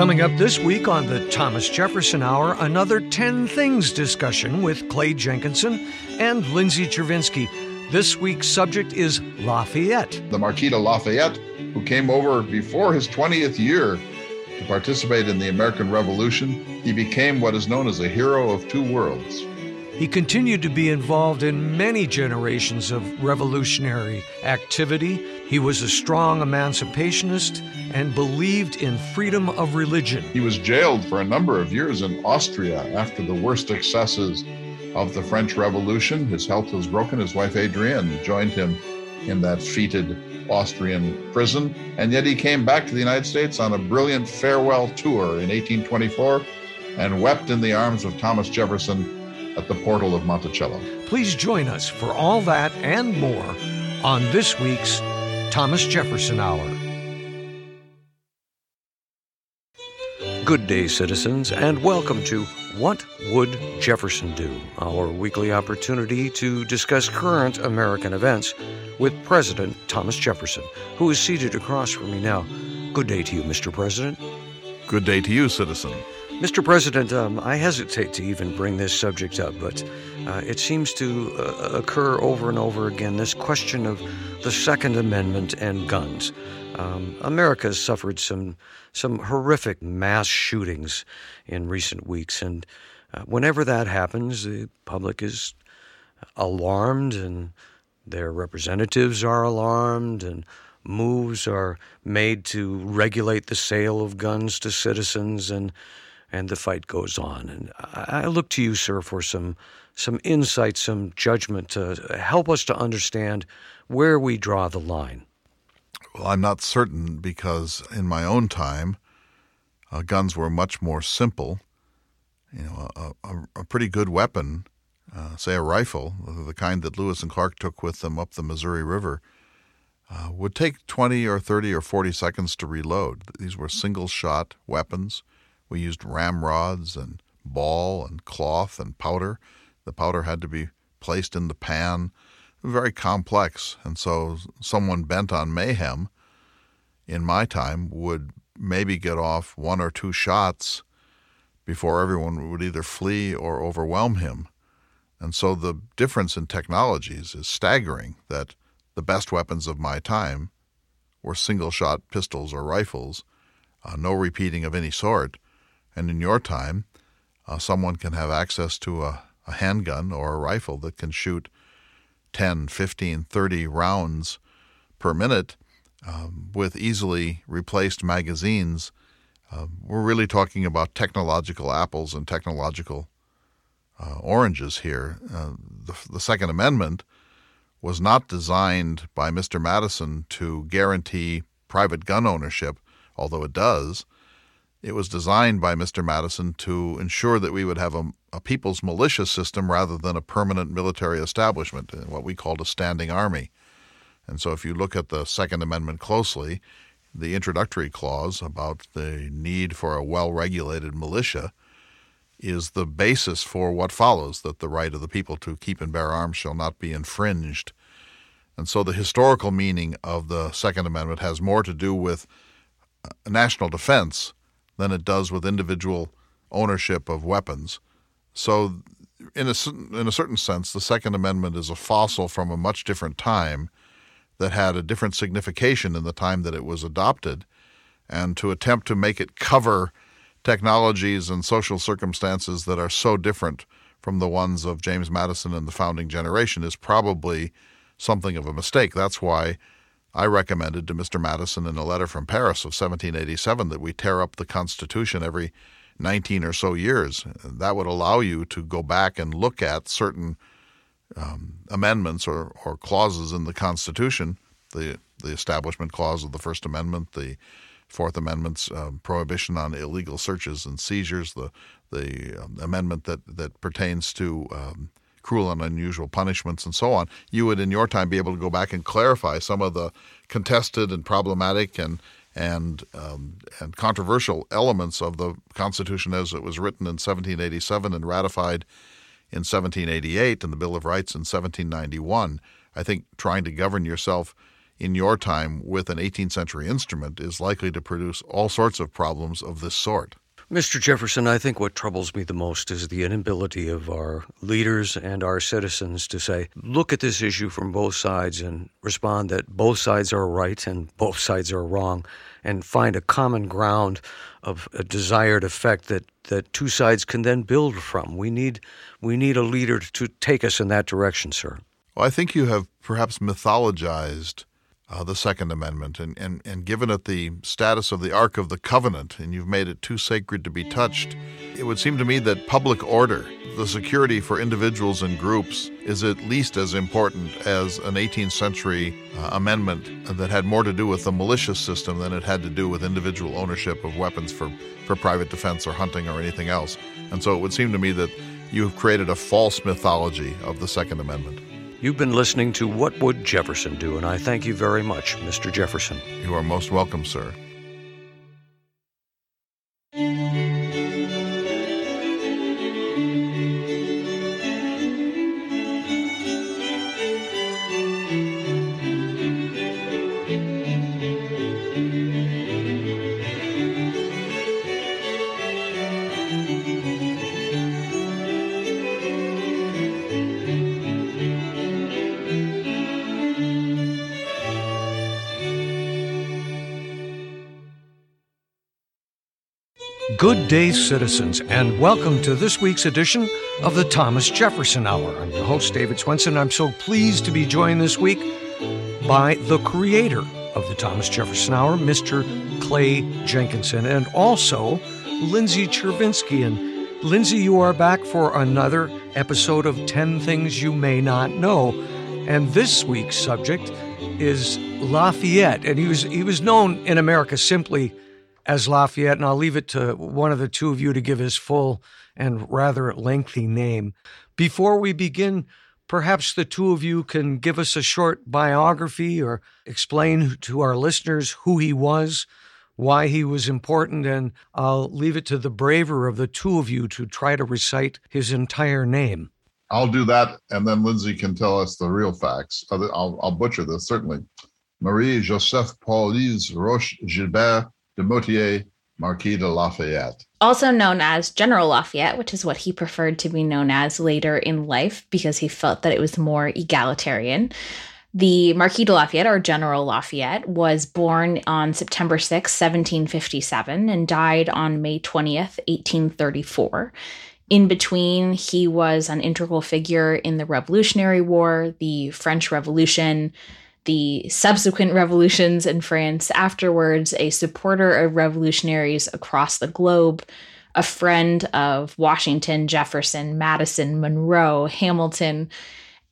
Coming up this week on the Thomas Jefferson Hour, another 10 Things discussion with Clay Jenkinson and Lindsay Chervinsky. This week's subject is Lafayette. The Marquis de Lafayette, who came over before his 20th year to participate in the American Revolution, he became what is known as a hero of two worlds. He continued to be involved in many generations of revolutionary activity. He was a strong emancipationist and believed in freedom of religion. He was jailed for a number of years in Austria after the worst excesses of the French Revolution. His health was broken. His wife Adrienne joined him in that fetid Austrian prison. And yet he came back to the United States on a brilliant farewell tour in 1824 and wept in the arms of Thomas Jefferson at the portal of Monticello. Please join us for all that and more on this week's Thomas Jefferson Hour. Good day, citizens, and welcome to What Would Jefferson Do? Our weekly opportunity to discuss current American events with President Thomas Jefferson, who is seated across from me now. Good day to you, Mr. President. Good day to you, citizen. Mr. President, um, I hesitate to even bring this subject up, but uh, it seems to uh, occur over and over again this question of the Second Amendment and guns. Um, America has suffered some some horrific mass shootings in recent weeks, and uh, whenever that happens, the public is alarmed, and their representatives are alarmed, and moves are made to regulate the sale of guns to citizens, and and the fight goes on. And I, look to you, sir, for some some insight, some judgment to help us to understand where we draw the line. Well, I'm not certain because in my own time, uh, guns were much more simple. You know, a, a, a pretty good weapon, uh, say a rifle, the kind that Lewis and Clark took with them up the Missouri River, uh, would take 20 or 30 or 40 seconds to reload. These were single shot weapons. We used ramrods and ball and cloth and powder. The powder had to be placed in the pan. Very complex. And so someone bent on mayhem in my time would maybe get off one or two shots before everyone would either flee or overwhelm him. And so the difference in technologies is staggering that the best weapons of my time were single shot pistols or rifles, uh, no repeating of any sort. And in your time, uh, someone can have access to a, a handgun or a rifle that can shoot 10, 15, 30 rounds per minute um, with easily replaced magazines. Uh, we're really talking about technological apples and technological uh, oranges here. Uh, the, the Second Amendment was not designed by Mr. Madison to guarantee private gun ownership, although it does. It was designed by Mr. Madison to ensure that we would have a, a, people's militia system rather than a permanent military establishment, uh, what we called a standing army. And so, if you look at the Second Amendment closely, the introductory clause about the need for a well regulated militia is the basis for what follows that the right of the people to keep and bear arms shall not be infringed. And so, the historical meaning of the Second Amendment has more to do with uh, national defense than it does with individual ownership of weapons. So, in a, in a certain sense, the Second Amendment is a fossil from a much different time that had a different signification in the time that it was adopted. And to attempt to make it cover technologies and social circumstances that are so different from the ones of James Madison and the founding generation is probably something of a mistake. That's why I recommended to Mr. Madison in a letter from Paris of 1787 that we tear up the Constitution every 19 or so years. That would allow you to go back and look at certain um, amendments or, or clauses in the Constitution, the, the Establishment Clause of the First Amendment, the Fourth Amendment's um, prohibition on illegal searches and seizures, the the um, amendment that that pertains to um, cruel and unusual punishments and so on, you would in your time be able to go back and clarify some of the contested and problematic and and um, and controversial elements of the Constitution as it was written in 1787 and ratified in 1788 and the Bill of Rights in 1791. I think trying to govern yourself in your time with an 18th century instrument is likely to produce all sorts of problems of this sort. Mr. Jefferson, I think what troubles me the most is the inability of our leaders and our citizens to say, look at this issue from both sides and respond that both sides are right and both sides are wrong, and find a common ground of a desired effect that, that two sides can then build from. We need, we need a leader to take us in that direction, sir. Well, I think you have perhaps mythologized uh, the Second Amendment and, and, and given it the status of the Ark of the Covenant, and you've made it too sacred to be touched, it would seem to me that public order, the security for individuals and groups, is at least as important as an 18th century uh, amendment that had more to do with the militia system than it had to do with individual ownership of weapons for, for private defense or hunting or anything else. And so it would seem to me that you have created a false mythology of the Second Amendment. You've been listening to What Would Jefferson Do? And I thank you very much, Mr. Jefferson. You are most welcome, sir. Day, citizens, and welcome to this week's edition of the Thomas Jefferson Hour. I'm your host, David Swenson. I'm so pleased to be joined this week by the creator of the Thomas Jefferson Hour, Mr. Clay Jenkinson, and also Lindsay Chervinsky. And Lindsay, you are back for another episode of 10 Things You May Not Know. And this week's subject is Lafayette. And he was, he was known in America simply as Lafayette, and I'll leave it to one of the two of you to give his full and rather lengthy name. Before we begin, perhaps the two of you can give us a short biography or explain to our listeners who he was, why he was important, and I'll leave it to the braver of the two of you to try to recite his entire name. I'll do that, and then Lindsay can tell us the real facts. I'll, I'll butcher this, certainly. Marie Joseph Paulise Roche Gilbert de Motier, Marquis de Lafayette. Also known as General Lafayette, which is what he preferred to be known as later in life because he felt that it was more egalitarian. The Marquis de Lafayette, or General Lafayette, was born on September 6, 1757, and died on May 20th, 1834. In between, he was an integral figure in the Revolutionary War, the French Revolution, the subsequent revolutions in France, afterwards, a supporter of revolutionaries across the globe, a friend of Washington, Jefferson, Madison, Monroe, Hamilton,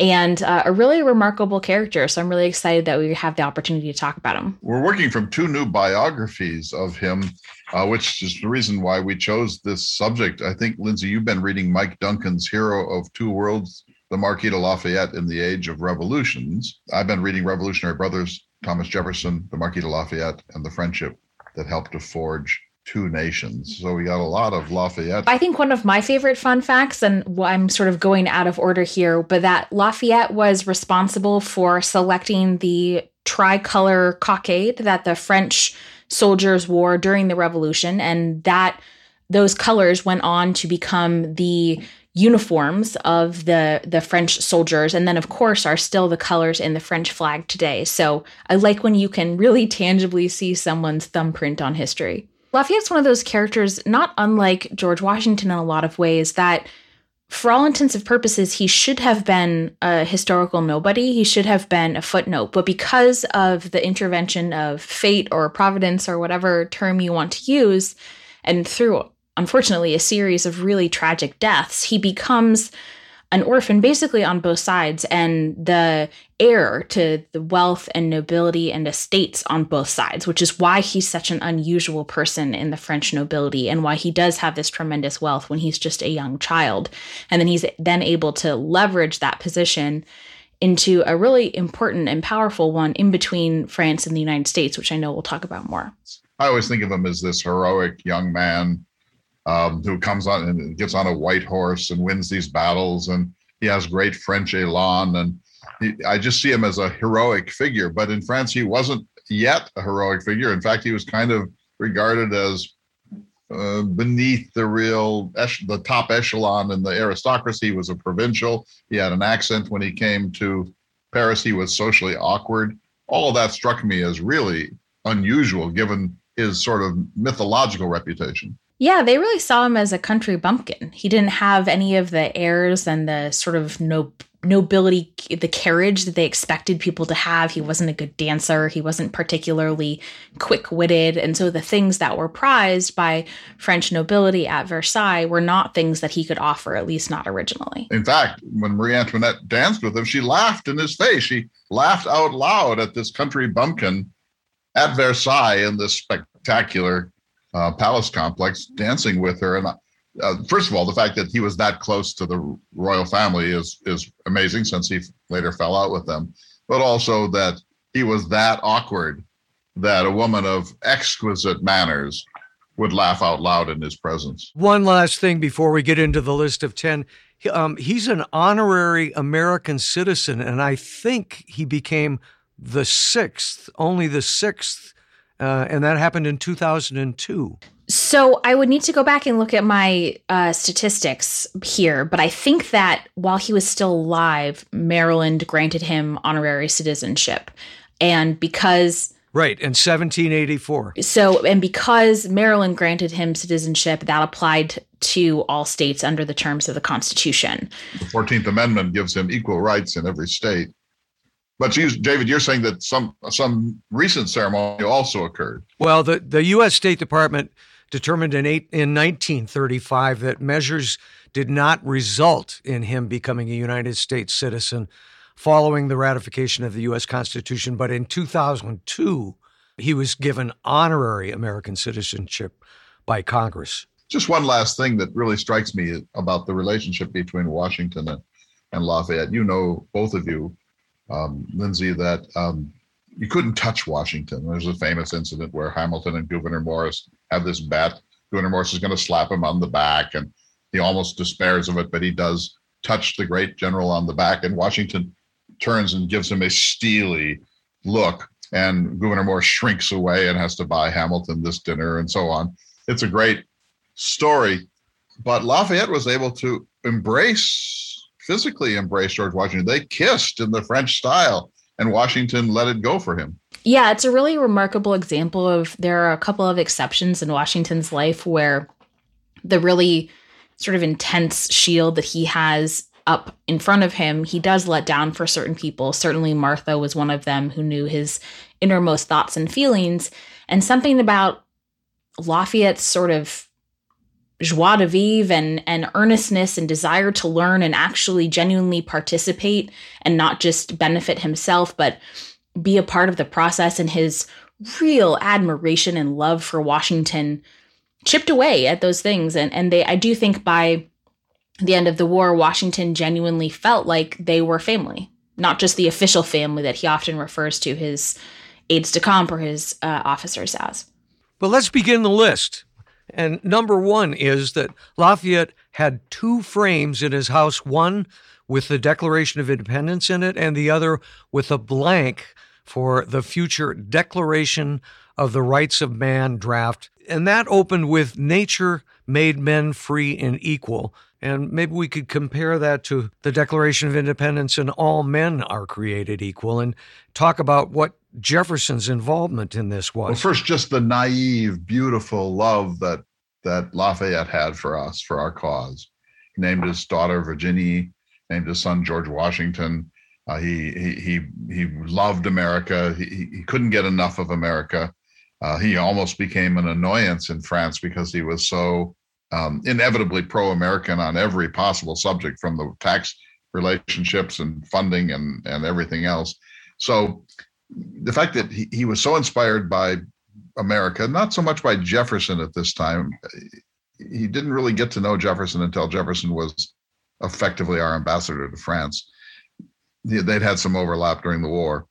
and uh, a really remarkable character. So I'm really excited that we have the opportunity to talk about him. We're working from two new biographies of him, uh, which is the reason why we chose this subject. I think, Lindsay, you've been reading Mike Duncan's Hero of Two Worlds the Marquis de Lafayette in the Age of Revolutions. I've been reading Revolutionary Brothers, Thomas Jefferson, the Marquis de Lafayette, and the friendship that helped to forge two nations. So we got a lot of Lafayette. I think one of my favorite fun facts, and I'm sort of going out of order here, but that Lafayette was responsible for selecting the tricolor cockade that the French soldiers wore during the revolution and that those colors went on to become the uniforms of the the French soldiers and then of course are still the colors in the French flag today. So I like when you can really tangibly see someone's thumbprint on history. Lafayette's one of those characters not unlike George Washington in a lot of ways that for all intents and purposes he should have been a historical nobody. He should have been a footnote, but because of the intervention of fate or providence or whatever term you want to use and through unfortunately a series of really tragic deaths, he becomes an orphan basically on both sides and the heir to the wealth and nobility and estates on both sides, which is why he's such an unusual person in the French nobility and why he does have this tremendous wealth when he's just a young child. And then he's then able to leverage that position into a really important and powerful one in between France and the United States, which I know we'll talk about more. I always think of him as this heroic young man um, who comes on and gets on a white horse and wins these battles, and he has great French elan, and he, I just see him as a heroic figure. But in France, he wasn't yet a heroic figure. In fact, he was kind of regarded as uh, beneath the real the top echelon in the aristocracy. He was a provincial. He had an accent when he came to Paris. He was socially awkward. All of that struck me as really unusual, given his sort of mythological reputation. Yeah, they really saw him as a country bumpkin. He didn't have any of the airs and the sort of no nobility, the carriage that they expected people to have. He wasn't a good dancer. He wasn't particularly quick witted. And so the things that were prized by French nobility at Versailles were not things that he could offer, at least not originally. In fact, when Marie Antoinette danced with him, she laughed in his face. She laughed out loud at this country bumpkin at Versailles in this spectacular uh, palace complex dancing with her. And uh, first of all, the fact that he was that close to the royal family is is amazing, since he later fell out with them. But also that he was that awkward that a woman of exquisite manners would laugh out loud in his presence. One last thing before we get into the list of 10. Um, he's an honorary American citizen, and I think he became the sixth, only the sixth, uh, and that happened in 2002. So I would need to go back and look at my uh, statistics here, but I think that while he was still alive, Maryland granted him honorary citizenship, and because right in 1784. So and because Maryland granted him citizenship, that applied to all states under the terms of the Constitution. The Fourteenth Amendment gives him equal rights in every state. But you, David, you're saying that some some recent ceremony also occurred. Well, the, the U.S. State Department determined in, eight, in 1935 that measures did not result in him becoming a United States citizen following the ratification of the U.S. Constitution. But in 2002, he was given honorary American citizenship by Congress. Just one last thing that really strikes me about the relationship between Washington and, and Lafayette. You know, both of you, um, Lindsay, that um, you couldn't touch Washington. There's a famous incident where Hamilton and Gouverneur Morris have this bet. Gouverneur Morris is going to slap him on the back, and he almost despairs of it, but he does touch the great general on the back, and Washington turns and gives him a steely look, and Gouverneur Morris shrinks away and has to buy Hamilton this dinner and so on. It's a great story, but Lafayette was able to embrace, physically embrace George Washington. They kissed in the French style, and Washington let it go for him. Yeah, it's a really remarkable example of there are a couple of exceptions in Washington's life where the really sort of intense shield that he has up in front of him, he does let down for certain people. Certainly, Martha was one of them who knew his innermost thoughts and feelings. And something about Lafayette's sort of joie de vivre and, and earnestness and desire to learn and actually genuinely participate and not just benefit himself, but be a part of the process and his real admiration and love for Washington chipped away at those things. And and they I do think by the end of the war Washington genuinely felt like they were family not just the official family that he often refers to his aides de camp or his uh, officers as. But let's begin the list and number one is that Lafayette had two frames in his house one with the Declaration of Independence in it and the other with a blank for the future Declaration of the Rights of Man draft. And that opened with Nature made men free and equal. And maybe we could compare that to the Declaration of Independence and all men are created equal and talk about what Jefferson's involvement in this was. Well, first, just the naive, beautiful love that that Lafayette had for us, for our cause. He named his daughter Virginie, named his son George Washington. Uh, he, he he loved America. He he couldn't get enough of America. Uh, he almost became an annoyance in France because he was so um, inevitably pro-American on every possible subject, from the tax relationships and funding and and everything else. So the fact that he, he was so inspired by America, not so much by Jefferson at this time. He didn't really get to know Jefferson until Jefferson was effectively our ambassador to France they'd had some overlap during the war.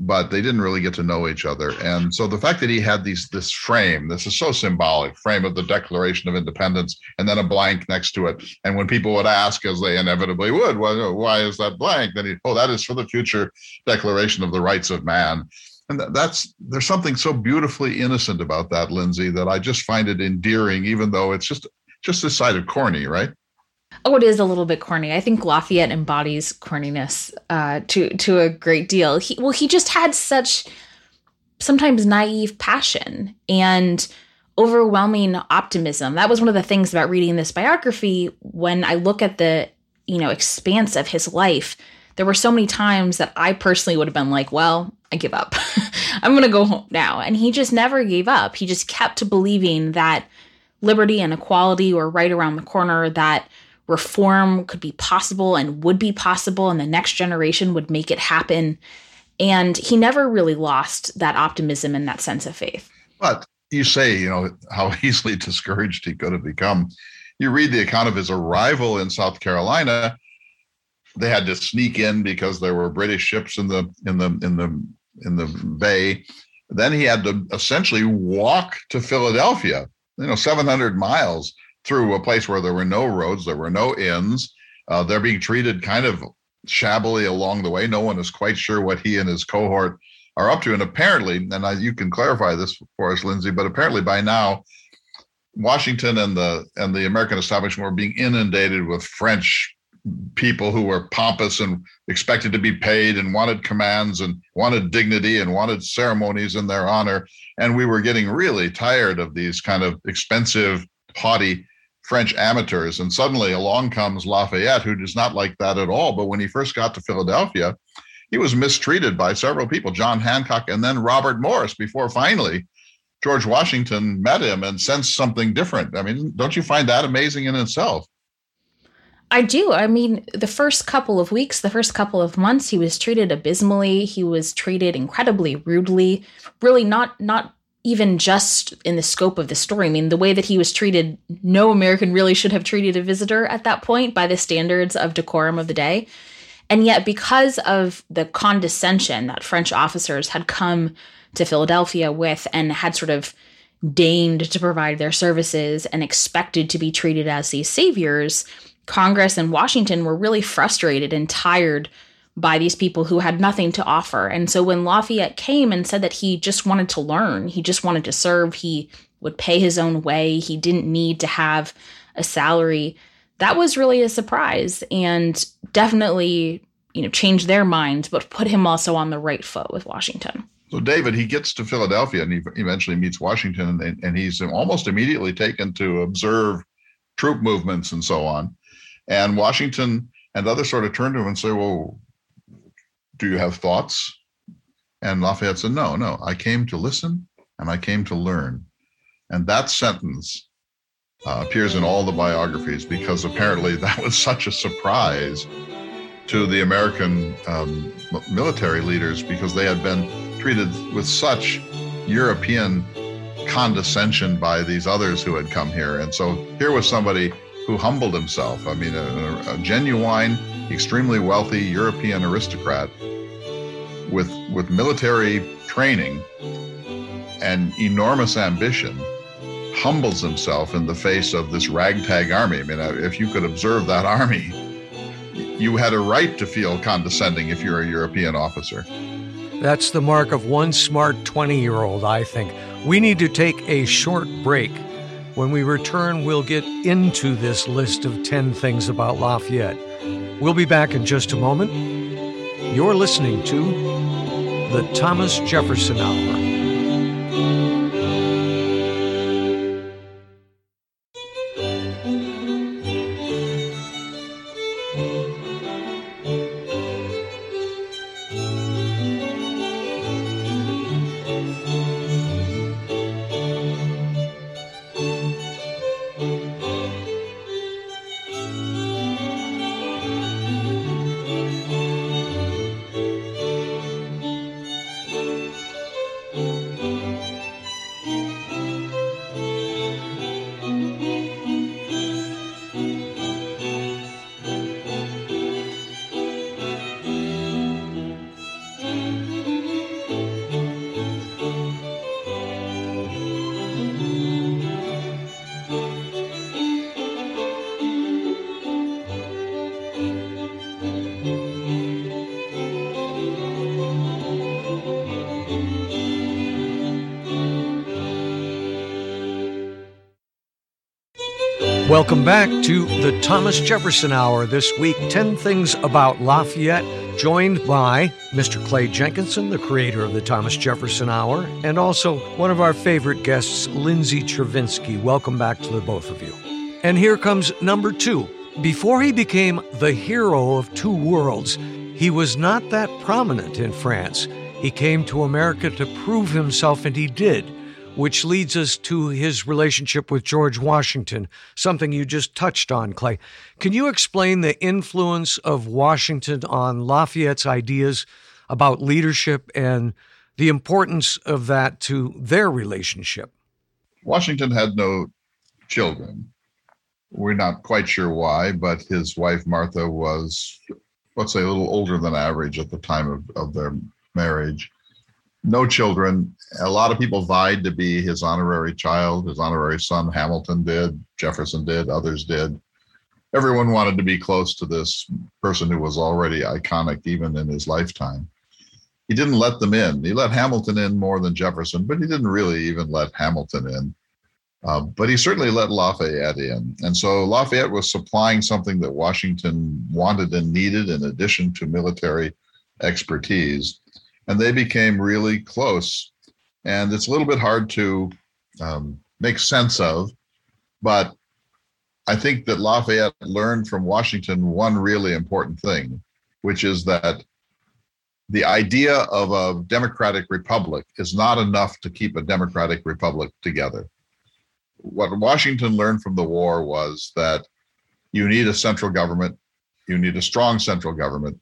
But they didn't really get to know each other. And so the fact that he had these this frame, this is so symbolic, frame of the Declaration of Independence, and then a blank next to it. And when people would ask, as they inevitably would, why is that blank? Then he, oh, that is for the future Declaration of the Rights of Man. And that's there's something so beautifully innocent about that, Lindsay, that I just find it endearing, even though it's just just this side of corny, right? Oh, it is a little bit corny. I think Lafayette embodies corniness uh, to to a great deal. He, well, he just had such sometimes naive passion and overwhelming optimism. That was one of the things about reading this biography. When I look at the you know expanse of his life, there were so many times that I personally would have been like, "Well, I give up. I'm going to go home now." And he just never gave up. He just kept believing that liberty and equality were right around the corner. That reform could be possible and would be possible, and the next generation would make it happen. And he never really lost that optimism and that sense of faith. But you say, you know, how easily discouraged he could have become. You read the account of his arrival in South Carolina. They had to sneak in because there were British ships in the in the in the in the bay. Then he had to essentially walk to Philadelphia, you know, 700 miles through a place where there were no roads, there were no inns. Uh, they're being treated kind of shabbily along the way. No one is quite sure what he and his cohort are up to. And apparently, and I, you can clarify this for us, Lindsay, but apparently by now, Washington and the and the American establishment were being inundated with French people who were pompous and expected to be paid and wanted commands and wanted dignity and wanted ceremonies in their honor. And we were getting really tired of these kind of expensive, haughty French amateurs. And suddenly along comes Lafayette, who does not like that at all. But when he first got to Philadelphia, he was mistreated by several people, John Hancock and then Robert Morris, before finally George Washington met him and sensed something different. I mean, don't you find that amazing in itself? I do. I mean, the first couple of weeks, the first couple of months, he was treated abysmally. He was treated incredibly rudely. Really, not not even just in the scope of the story. I mean, the way that he was treated, no American really should have treated a visitor at that point by the standards of decorum of the day. And yet, because of the condescension that French officers had come to Philadelphia with and had sort of deigned to provide their services and expected to be treated as these saviors, Congress and Washington were really frustrated and tired by these people who had nothing to offer. And so when Lafayette came and said that he just wanted to learn, he just wanted to serve, he would pay his own way, he didn't need to have a salary, that was really a surprise and definitely, you know, changed their minds, but put him also on the right foot with Washington. So David, he gets to Philadelphia and he eventually meets Washington, and, and he's almost immediately taken to observe troop movements and so on. And Washington and others sort of turn to him and say, "Well, do you have thoughts? And Lafayette said, No, no, I came to listen and I came to learn. And that sentence uh, appears in all the biographies because apparently that was such a surprise to the American um, military leaders because they had been treated with such European condescension by these others who had come here. And so here was somebody who humbled himself. I mean, a, a genuine, extremely wealthy European aristocrat with with military training and enormous ambition humbles himself in the face of this ragtag army. I mean, uh, if you could observe that army, you had a right to feel condescending if you're a European officer. That's the mark of one smart 20 year old, I think. We need to take a short break. When we return, we'll get into this list of 10 things about Lafayette. We'll be back in just a moment. You're listening to The Thomas Jefferson Hour. Welcome back to the Thomas Jefferson Hour. This week, 10 things about Lafayette, joined by Mr. Clay Jenkinson, the creator of the Thomas Jefferson Hour, and also one of our favorite guests, Lindsay Chervinsky. Welcome back to the both of you. And here comes number two. Before he became the hero of two worlds, he was not that prominent in France. He came to America to prove himself, and he did which leads us to his relationship with George Washington, something you just touched on, Clay. Can you explain the influence of Washington on Lafayette's ideas about leadership and the importance of that to their relationship? Washington had no children. We're not quite sure why, but his wife Martha was, let's say, a little older than average at the time of, of their marriage no children. A lot of people vied to be his honorary child. His honorary son Hamilton did, Jefferson did, others did. Everyone wanted to be close to this person who was already iconic even in his lifetime. He didn't let them in. He let Hamilton in more than Jefferson, but he didn't really even let Hamilton in. Uh, but he certainly let Lafayette in. And so Lafayette was supplying something that Washington wanted and needed in addition to military expertise and they became really close. And it's a little bit hard to um, make sense of, but I think that Lafayette learned from Washington one really important thing, which is that the idea of a democratic republic is not enough to keep a democratic republic together. What Washington learned from the war was that you need a central government, you need a strong central government,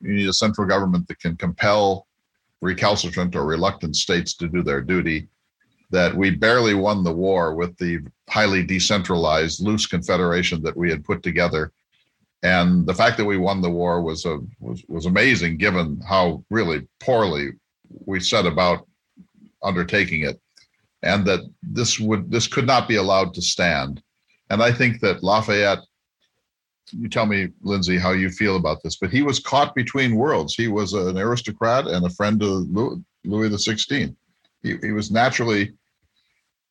you need a central government that can compel recalcitrant or reluctant states to do their duty, that we barely won the war with the highly decentralized loose confederation that we had put together. And the fact that we won the war was a was, was amazing given how really poorly we set about undertaking it. And that this would this could not be allowed to stand. And I think that Lafayette you tell me, Lindsay, how you feel about this. But he was caught between worlds. He was an aristocrat and a friend of Louis, the Sixteenth. He, he was naturally,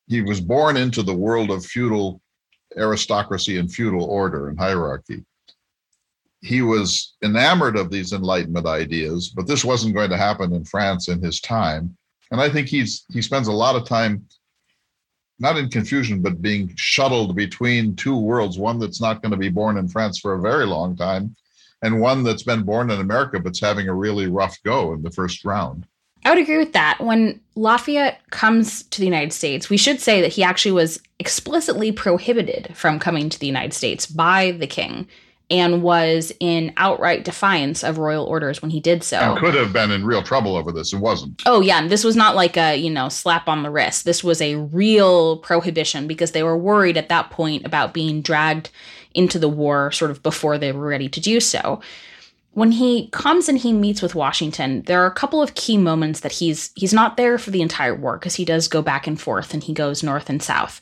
he was born into the world of feudal aristocracy and feudal order and hierarchy. He was enamored of these Enlightenment ideas, but this wasn't going to happen in France in his time. And I think he's he spends a lot of time not in confusion, but being shuttled between two worlds one that's not going to be born in France for a very long time, and one that's been born in America but's having a really rough go in the first round. I would agree with that. When Lafayette comes to the United States, we should say that he actually was explicitly prohibited from coming to the United States by the king and was in outright defiance of royal orders when he did so. And could have been in real trouble over this It wasn't. Oh yeah, and this was not like a, you know, slap on the wrist. This was a real prohibition because they were worried at that point about being dragged into the war sort of before they were ready to do so. When he comes and he meets with Washington, there are a couple of key moments that he's he's not there for the entire war because he does go back and forth and he goes north and south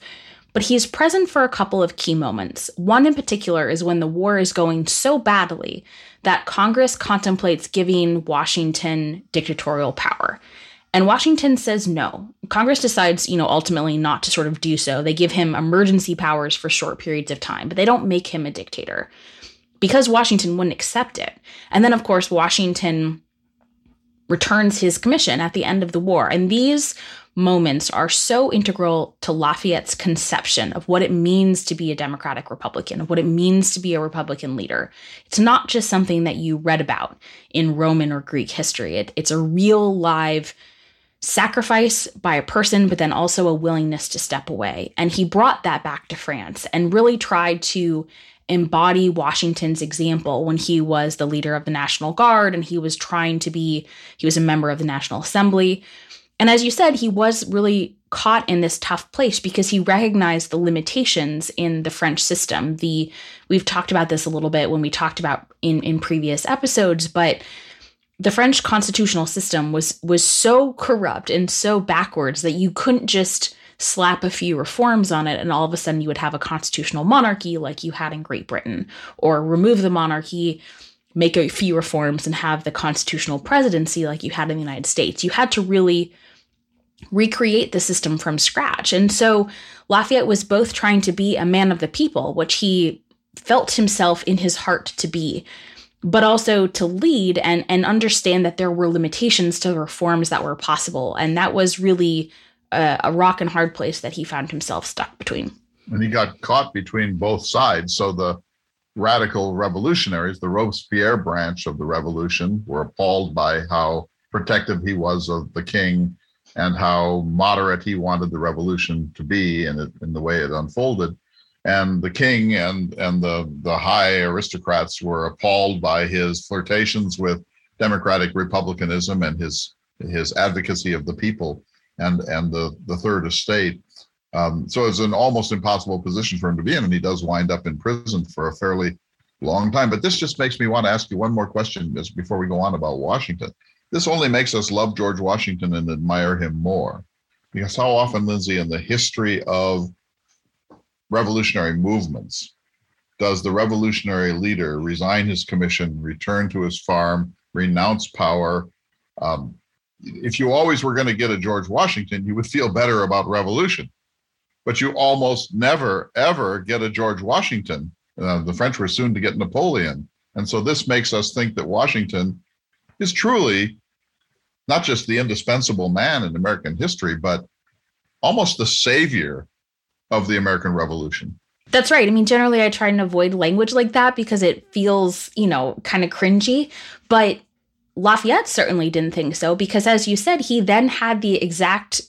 but he's present for a couple of key moments. One in particular is when the war is going so badly that Congress contemplates giving Washington dictatorial power. And Washington says no. Congress decides, you know, ultimately not to sort of do so. They give him emergency powers for short periods of time, but they don't make him a dictator because Washington wouldn't accept it. And then, of course, Washington returns his commission at the end of the war. And these moments are so integral to Lafayette's conception of what it means to be a Democratic Republican, of what it means to be a Republican leader. It's not just something that you read about in Roman or Greek history, it, it's a real live sacrifice by a person, but then also a willingness to step away. And he brought that back to France and really tried to embody Washington's example when he was the leader of the National Guard and he was trying to be, he was a member of the National Assembly. And as you said, he was really caught in this tough place because he recognized the limitations in the French system. The we've talked about this a little bit when we talked about in in previous episodes, but the French constitutional system was was so corrupt and so backwards that you couldn't just slap a few reforms on it and all of a sudden you would have a constitutional monarchy like you had in Great Britain or remove the monarchy make a few reforms and have the constitutional presidency like you had in the United States. You had to really recreate the system from scratch. And so Lafayette was both trying to be a man of the people, which he felt himself in his heart to be, but also to lead and, and understand that there were limitations to reforms that were possible. And that was really a, a rock and hard place that he found himself stuck between. And he got caught between both sides. So the radical revolutionaries, the Robespierre branch of the revolution, were appalled by how protective he was of the king and how moderate he wanted the revolution to be in, in the way it unfolded. And the king and, and the, the high aristocrats were appalled by his flirtations with democratic republicanism and his, his advocacy of the people and, and the, the third estate. Um, so it's an almost impossible position for him to be in, and he does wind up in prison for a fairly long time. But this just makes me want to ask you one more question before we go on about Washington. This only makes us love George Washington and admire him more. Because how often, Lindsay, in the history of revolutionary movements, does the revolutionary leader resign his commission, return to his farm, renounce power? Um, if you always were going to get a George Washington, you would feel better about revolution. But you almost never, ever get a George Washington. Uh, the French were soon to get Napoleon. And so this makes us think that Washington is truly not just the indispensable man in American history, but almost the savior of the American Revolution. That's right. I mean, generally, I try and avoid language like that because it feels, you know, kind of cringy. But Lafayette certainly didn't think so because, as you said, he then had the exact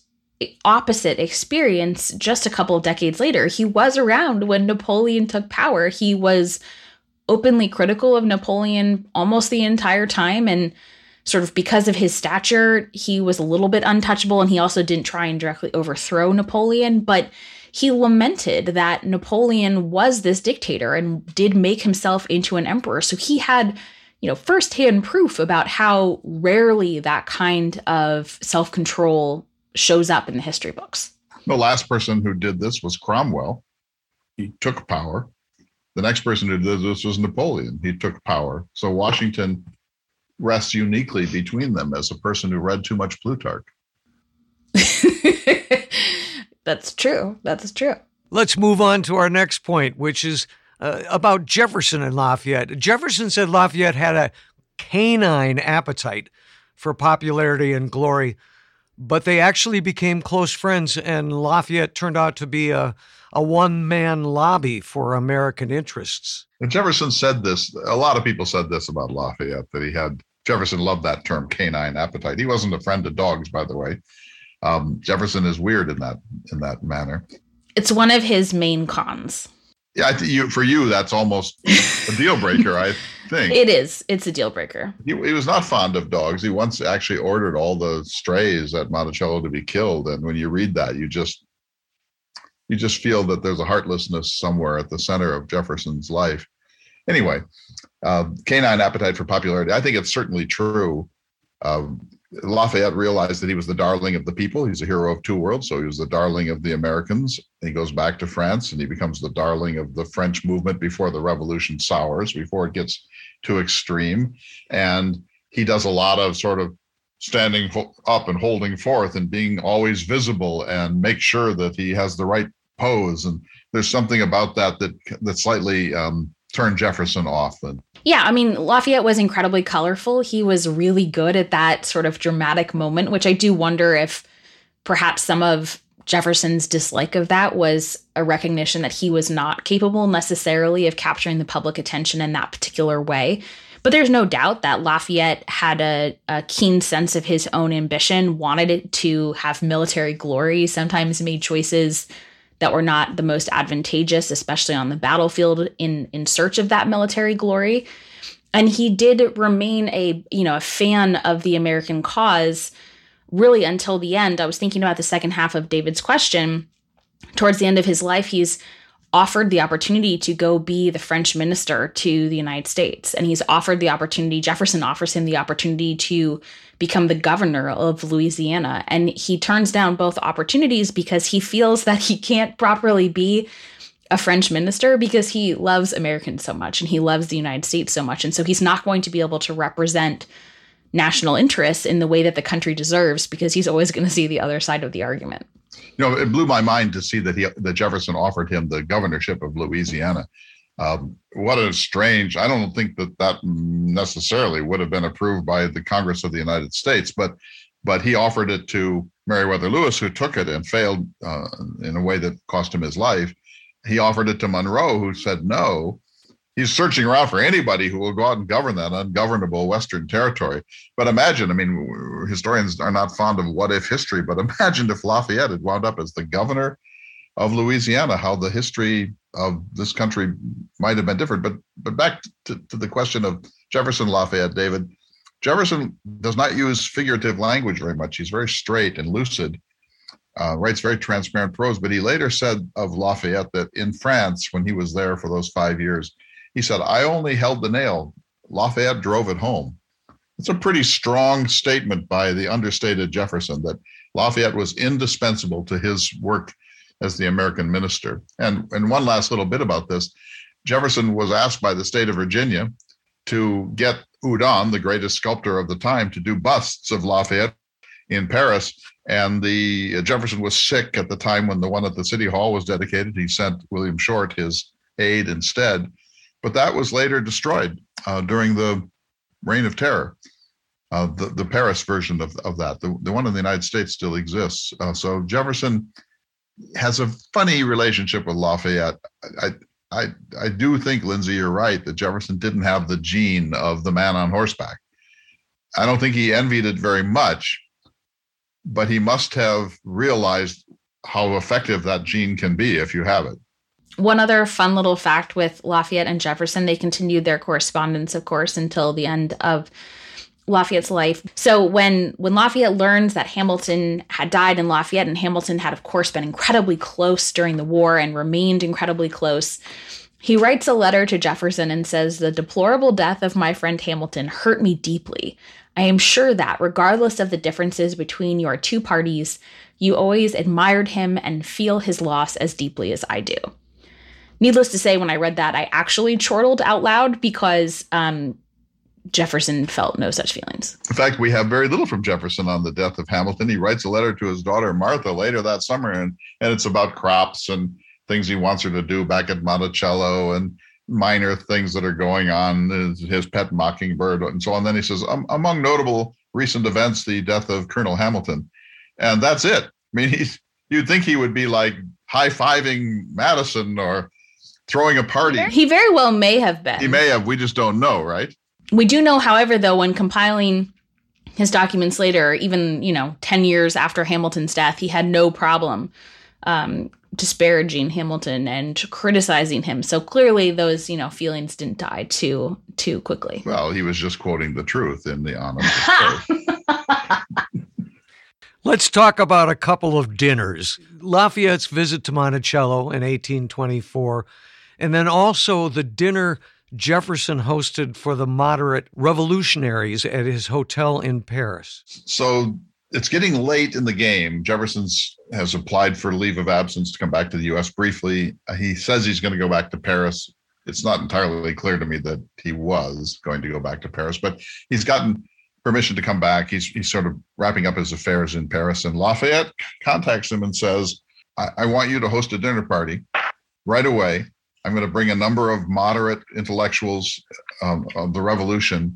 opposite experience just a couple of decades later. He was around when Napoleon took power. He was openly critical of Napoleon almost the entire time. And sort of because of his stature, he was a little bit untouchable. And he also didn't try and directly overthrow Napoleon. But he lamented that Napoleon was this dictator and did make himself into an emperor. So he had, you know, firsthand proof about how rarely that kind of self control shows up in the history books. The last person who did this was Cromwell. He took power the next person who did this was Napoleon. He took power. So Washington rests uniquely between them as a person who read too much Plutarch. That's true. That's true. Let's move on to our next point, which is uh, about Jefferson and Lafayette. Jefferson said Lafayette had a canine appetite for popularity and glory, but they actually became close friends, and Lafayette turned out to be a a one man lobby for American interests. And Jefferson said this, a lot of people said this about Lafayette, that he had, Jefferson loved that term canine appetite. He wasn't a friend of dogs, by the way. Um, Jefferson is weird in that in that manner. It's one of his main cons. Yeah, I think you for you that's almost a deal breaker. I think it is. It's a deal breaker. He, he, was not fond of dogs. He once actually ordered all the strays at Monticello to be killed, and when you read that, you just you just feel that there's a heartlessness somewhere at the center of Jefferson's life. Anyway, uh, canine appetite for popularity. I think it's certainly true. Um, Lafayette realized that he was the darling of the people. He's a hero of two worlds, so he was the darling of the Americans. He goes back to France and he becomes the darling of the French movement before the revolution sours, before it gets too extreme. And he does a lot of sort of standing up and holding forth and being always visible and make sure that he has the right pose, and there's something about that that that slightly um, turned Jefferson off. And yeah, I mean Lafayette was incredibly colorful. He was really good at that sort of dramatic moment, which I do wonder if perhaps some of Jefferson's dislike of that was a recognition that he was not capable necessarily of capturing the public attention in that particular way. But there's no doubt that Lafayette had a, a, keen sense of his own ambition, wanted it to have military glory, sometimes made choices that were not the most advantageous, especially on the battlefield in in search of that military glory. And he did remain a, you know, a fan of the American cause really until the end. I was thinking about the second half of David's question. Towards the end of his life, he's offered the opportunity to go be the French minister to the United States. And he's offered the opportunity, Jefferson offers him the opportunity to become the governor of Louisiana. And he turns down both opportunities because he feels that he can't properly be a French minister because he loves Americans so much and he loves the United States so much. And so he's not going to be able to represent national interests in the way that the country deserves because he's always going to see the other side of the argument. You know, it blew my mind to see that he that Jefferson offered him the governorship of Louisiana. Um, what a strange! I don't think that that necessarily would have been approved by the Congress of the United States, but but he offered it to Meriwether Lewis, who took it and failed uh, in a way that cost him his life. He offered it to Monroe, who said no. He's searching around for anybody who will go out and govern that ungovernable Western territory. But imagine, I mean, historians are not fond of what if history, but imagine if Lafayette had wound up as the governor of Louisiana, how the history of this country might have been different. But but back to, to the question of Jefferson Lafayette, David. Jefferson does not use figurative language very much. He's very straight and lucid, uh, writes very transparent prose. But he later said of Lafayette that in France, when he was there for those five years, he said, I only held the nail. Lafayette drove it home. It's a pretty strong statement by the understated Jefferson that Lafayette was indispensable to his work as the American minister. And, and one last little bit about this Jefferson was asked by the state of Virginia to get Houdon, the greatest sculptor of the time, to do busts of Lafayette in Paris. And the uh, Jefferson was sick at the time when the one at the city hall was dedicated. He sent William Short, his aide, instead. But that was later destroyed uh, during the Reign of Terror. Uh, the, the Paris version of, of that, the, the one in the United States still exists. Uh, so Jefferson has a funny relationship with Lafayette. I, I, I do think, Lindsay, you're right that Jefferson didn't have the gene of the man on horseback. I don't think he envied it very much, but he must have realized how effective that gene can be if you have it. One other fun little fact with Lafayette and Jefferson, they continued their correspondence, of course, until the end of Lafayette's life. So when when Lafayette learns that Hamilton had died in Lafayette and Hamilton had of course been incredibly close during the war and remained incredibly close, he writes a letter to Jefferson and says the deplorable death of my friend Hamilton hurt me deeply. I am sure that regardless of the differences between your two parties, you always admired him and feel his loss as deeply as I do. Needless to say, when I read that, I actually chortled out loud because um, Jefferson felt no such feelings. In fact, we have very little from Jefferson on the death of Hamilton. He writes a letter to his daughter Martha later that summer, and, and it's about crops and things he wants her to do back at Monticello and minor things that are going on, his, pet mockingbird, and so on. Then he says, among notable recent events, the death of Colonel Hamilton. And that's it. I mean, he's, you'd think he would be like high fiving Madison or throwing a party. He very well may have been. He may have. We just don't know, right? We do know, however, though, when compiling his documents later, even, you know, 10 years after Hamilton's death, he had no problem um, disparaging Hamilton and criticizing him. So clearly those, you know, feelings didn't die too too quickly. Well, he was just quoting the truth in the honest Let's talk about a couple of dinners. Lafayette's visit to Monticello in 1824, and then also the dinner Jefferson hosted for the moderate revolutionaries at his hotel in Paris. So it's getting late in the game. Jefferson's has applied for leave of absence to come back to the U.S. briefly. He says he's going to go back to Paris. It's not entirely clear to me that he was going to go back to Paris, but he's gotten permission to come back. He's he's sort of wrapping up his affairs in Paris, and Lafayette contacts him and says, I, I want you to host a dinner party right away I'm going to bring a number of moderate intellectuals um, of the revolution.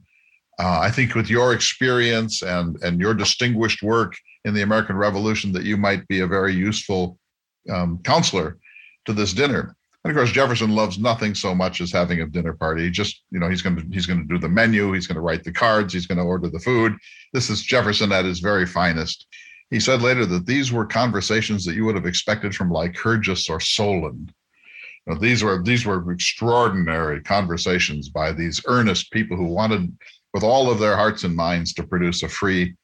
Uh, I think with your experience and and your distinguished work in the American Revolution, that you might be a very useful um, counselor to this dinner. And of course, Jefferson loves nothing so much as having a dinner party. Just, you know, he's going to he's going to do the menu. He's going to write the cards. He's going to order the food. This is Jefferson at his very finest. He said later that these were conversations that you would have expected from Lycurgus or Solon these were these were extraordinary conversations by these earnest people who wanted, with all of their hearts and minds, to produce a free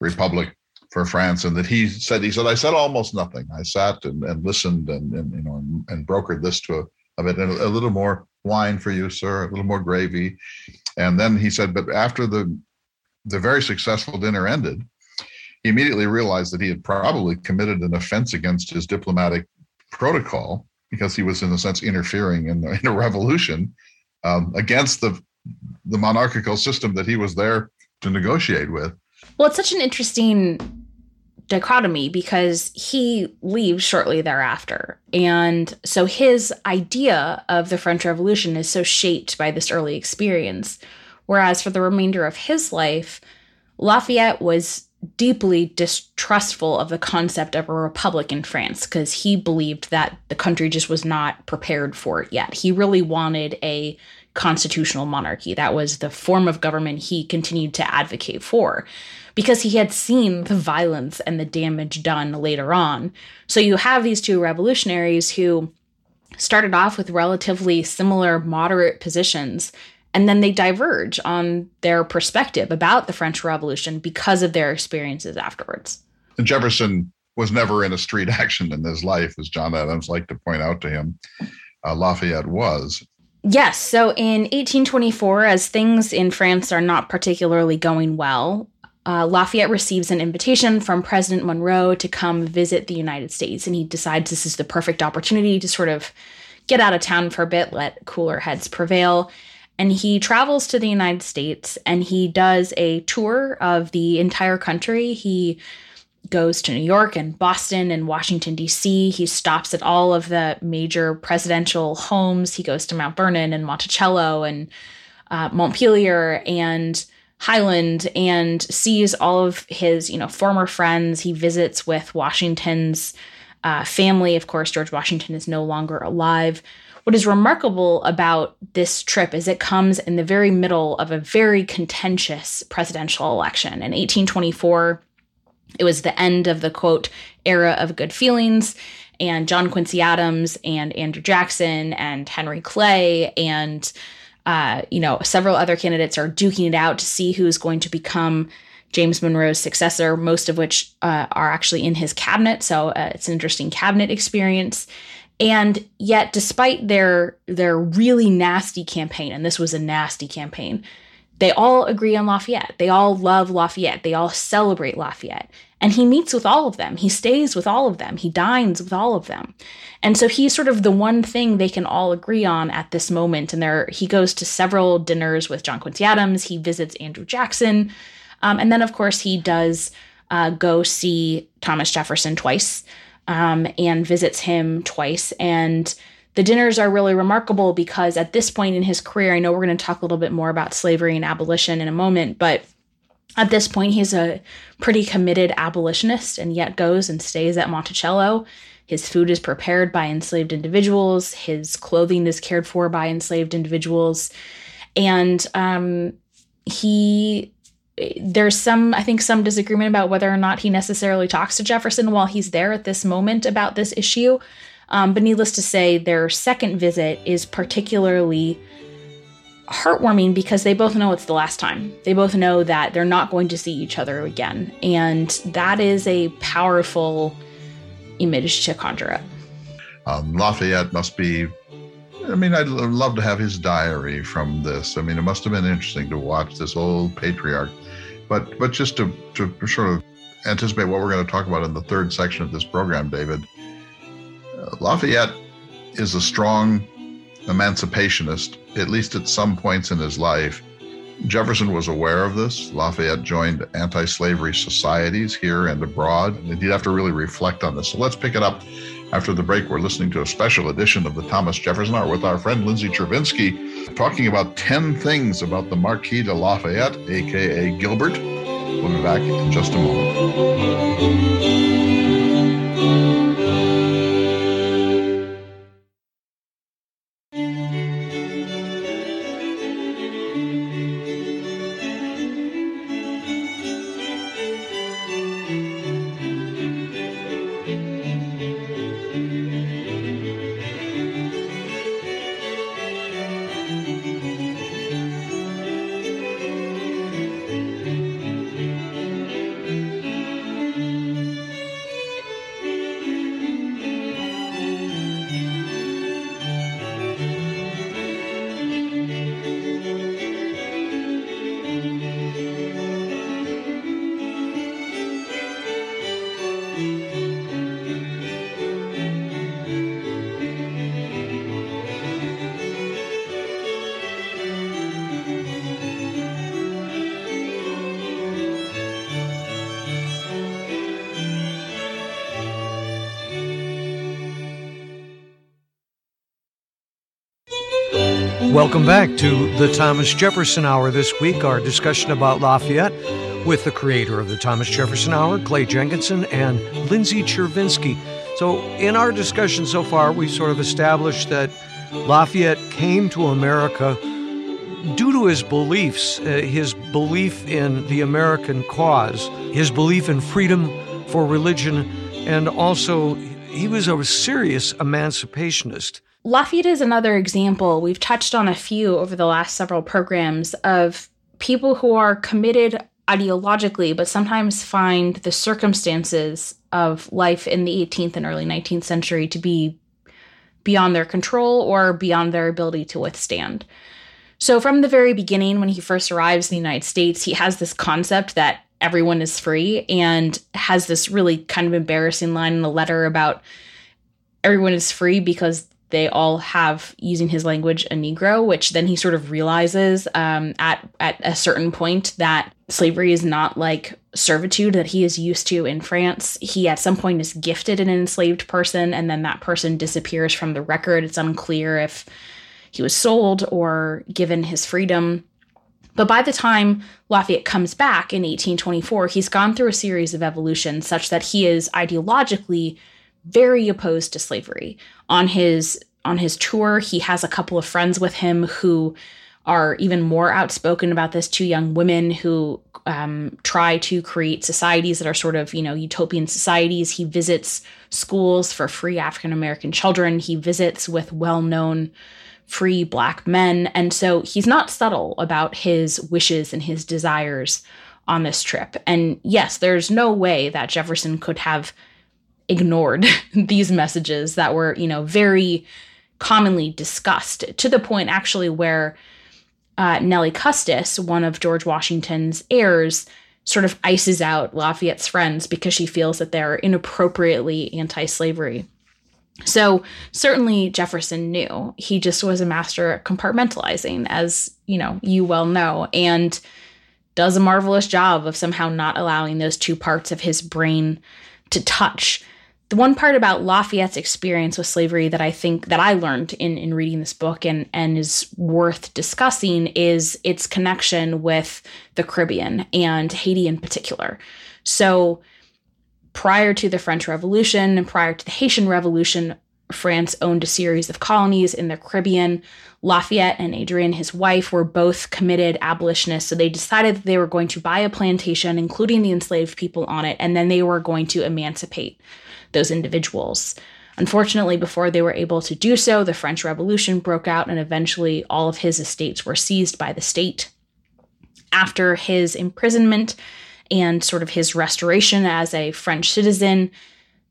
republic for France. And that he said, he said, I said almost nothing. I sat and, and listened and, and you know and, and brokered this to a, a bit, a, a little more wine for you, sir, a little more gravy. And then he said, but after the the very successful dinner ended, he immediately realized that he had probably committed an offense against his diplomatic protocol because he was in a sense interfering in, the, in a revolution um, against the the monarchical system that he was there to negotiate with. Well, it's such an interesting dichotomy because he leaves shortly thereafter. And so his idea of the French Revolution is so shaped by this early experience. Whereas for the remainder of his life, Lafayette was deeply distrustful of the concept of a republic in France because he believed that the country just was not prepared for it yet. He really wanted a constitutional monarchy. That was the form of government he continued to advocate for because he had seen the violence and the damage done later on. So you have these two revolutionaries who started off with relatively similar moderate positions and then they diverge on their perspective about the French Revolution because of their experiences afterwards. And Jefferson was never in a street action in his life, as John Adams liked to point out to him. Uh, Lafayette was. Yes. So in 1824, as things in France are not particularly going well, uh, Lafayette receives an invitation from President Monroe to come visit the United States, and he decides this is the perfect opportunity to sort of get out of town for a bit, let cooler heads prevail and he travels to the United States and he does a tour of the entire country. He goes to New York and Boston and Washington, D.C. He stops at all of the major presidential homes. He goes to Mount Vernon and Monticello and uh, Montpelier and Highland and sees all of his, you know, former friends. He visits with Washington's uh, family. Of course, George Washington is no longer alive. What is remarkable about this trip is it comes in the very middle of a very contentious presidential election. In 1824, it was the end of the quote era of good feelings, and John Quincy Adams and Andrew Jackson and Henry Clay and uh, you know several other candidates are duking it out to see who's going to become James Monroe's successor, most of which uh, are actually in his cabinet. So uh, it's an interesting cabinet experience. And yet, despite their their really nasty campaign, and this was a nasty campaign, they all agree on Lafayette. They all love Lafayette. They all celebrate Lafayette. And he meets with all of them. He stays with all of them. He dines with all of them. And so he's sort of the one thing they can all agree on at this moment. And there he goes to several dinners with John Quincy Adams. He visits Andrew Jackson. Um, and then, of course, he does uh, go see Thomas Jefferson twice um, and visits him twice. And the dinners are really remarkable because at this point in his career, I know we're going to talk a little bit more about slavery and abolition in a moment, but at this point, he's a pretty committed abolitionist and yet goes and stays at Monticello. His food is prepared by enslaved individuals, his clothing is cared for by enslaved individuals. And um, he there's some i think some disagreement about whether or not he necessarily talks to jefferson while he's there at this moment about this issue. Um, but needless to say their second visit is particularly heartwarming because they both know it's the last time. They both know that they're not going to see each other again. And that is a powerful image to conjure up. Um, lafayette must be I mean, I'd love to have his diary from this. I mean, it must have been interesting to watch this old patriarch but but just to, to sort of anticipate what we're going to talk about in the third section of this program, David, uh, Lafayette is a strong emancipationist, at least at some points in his life. Jefferson was aware of this. Lafayette joined anti slavery societies here and abroad. And he'd have to really reflect on this. So let's pick it up after the break. We're listening to a special edition of the Thomas Jefferson Hour with our friend Lindsay Chervinsky, talking about 10 things about the Marquis de Lafayette, aka Gilbert. We'll be back in just a moment. Welcome back to the Thomas Jefferson Hour this week, our discussion about Lafayette with the creator of the Thomas Jefferson Hour, Clay Jenkinson, and Lindsay Chervinsky. So, in our discussion so far, we've sort of established that Lafayette came to America due to his beliefs, uh, his belief in the American cause, his belief in freedom for religion, and also he was a serious emancipationist. Lafayette is another example. We've touched on a few over the last several programs of people who are committed ideologically, but sometimes find the circumstances of life in the 18th and early 19th century to be beyond their control or beyond their ability to withstand. So, from the very beginning, when he first arrives in the United States, he has this concept that everyone is free and has this really kind of embarrassing line in the letter about everyone is free because they all have using his language a negro which then he sort of realizes um, at at a certain point that slavery is not like servitude that he is used to in france. He at some point is gifted an enslaved person and then that person disappears from the record. It's unclear if he was sold or given his freedom. But by the time Lafayette comes back in 1824, he's gone through a series of evolutions such that he is ideologically very opposed to slavery. On his on his tour, he has a couple of friends with him who are even more outspoken about this. Two young women who um, try to create societies that are sort of you know utopian societies. He visits schools for free African American children. He visits with well known free black men, and so he's not subtle about his wishes and his desires on this trip. And yes, there's no way that Jefferson could have ignored these messages that were, you know, very commonly discussed to the point actually where uh, Nellie Custis, one of George Washington's heirs, sort of ices out Lafayette's friends because she feels that they're inappropriately anti slavery. So, certainly Jefferson knew. He just was a master at compartmentalizing, as you know, you well know, and does a marvelous job of somehow not allowing those two parts of his brain to touch the one part about Lafayette's experience with slavery that I think that I learned in in reading this book and and is worth discussing is its connection with the Caribbean and Haiti in particular. So prior to the French Revolution and prior to the Haitian Revolution, France owned a series of colonies in the Caribbean. Lafayette and Adrienne, his wife, were both committed abolitionists. So they decided that they were going to buy a plantation, including the enslaved people on it, and then they were going to emancipate those individuals. Unfortunately, before they were able to do so, the French Revolution broke out and eventually all of his estates were seized by the state. After his imprisonment and sort of his restoration as a French citizen,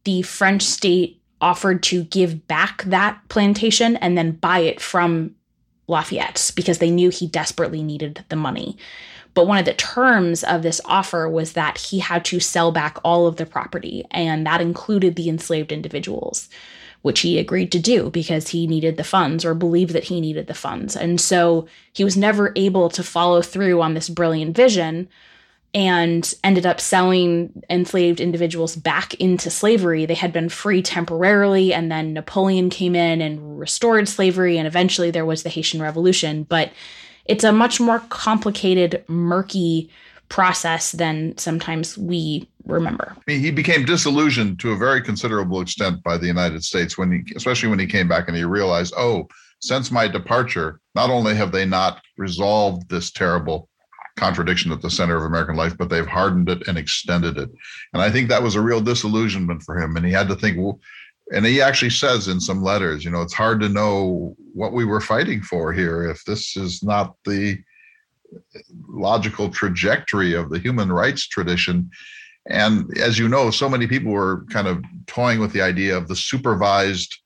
the French state offered to give back that plantation and then buy it from Lafayette because they knew he desperately needed the money. But one of the terms of this offer was that he had to sell back all of the property, and that included the enslaved individuals, which he agreed to do because he needed the funds or believed that he needed the funds. And so he was never able to follow through on this brilliant vision and ended up selling enslaved individuals back into slavery. They had been free temporarily, and then Napoleon came in and restored slavery, and eventually there was the Haitian Revolution. But it's a much more complicated, murky process than sometimes we remember. He became disillusioned to a very considerable extent by the United States when he, especially when he came back and he realized, oh, since my departure, not only have they not resolved this terrible contradiction at the center of American life, but they've hardened it and extended it. And I think that was a real disillusionment for him. And he had to think, well, and he actually says in some letters, you know, it's hard to know what we were fighting for here if this is not the logical trajectory of the human rights tradition. And as you know, so many people were kind of toying with the idea of the supervised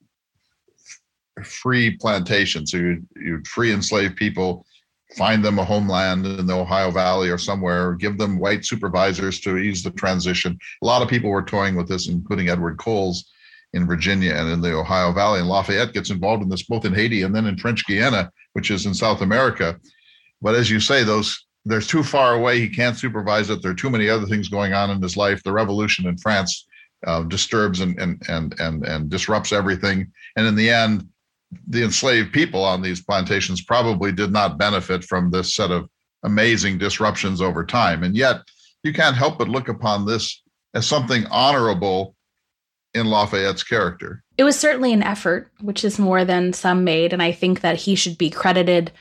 free plantation. So you'd, you'd free enslaved people, find them a homeland in the Ohio Valley or somewhere, give them white supervisors to ease the transition. A lot of people were toying with this, including Edward Coles in Virginia and in the Ohio Valley. And Lafayette gets involved in this both in Haiti and then in French Guiana, which is in South America. But as you say, those there's too far away. He can't supervise it. There are too many other things going on in his life. The revolution in France uh, disturbs and, and and and and disrupts everything. And in the end, the enslaved people on these plantations probably did not benefit from this set of amazing disruptions over time. And yet, you can't help but look upon this as something honorable in Lafayette's character. It was certainly an effort, which is more than some made. And I think that he should be credited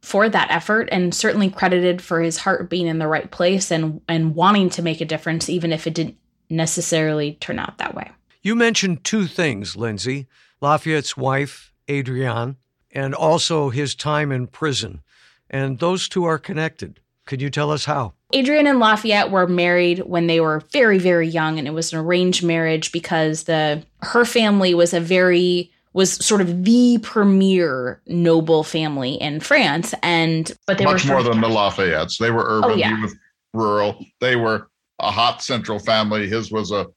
for that effort and certainly credited for his heart being in the right place and, and wanting to make a difference, even if it didn't necessarily turn out that way. You mentioned two things, Lindsay Lafayette's wife, Adrienne, and also his time in prison. And those two are connected. Could you tell us how? Adrienne and Lafayette were married when they were very, very young, and it was an arranged marriage because the her family was a very was sort of the premier noble family in France, and but they much were more than the Lafayettes. They were oh, urban, oh, yeah. rural. They were a hot central family. His was a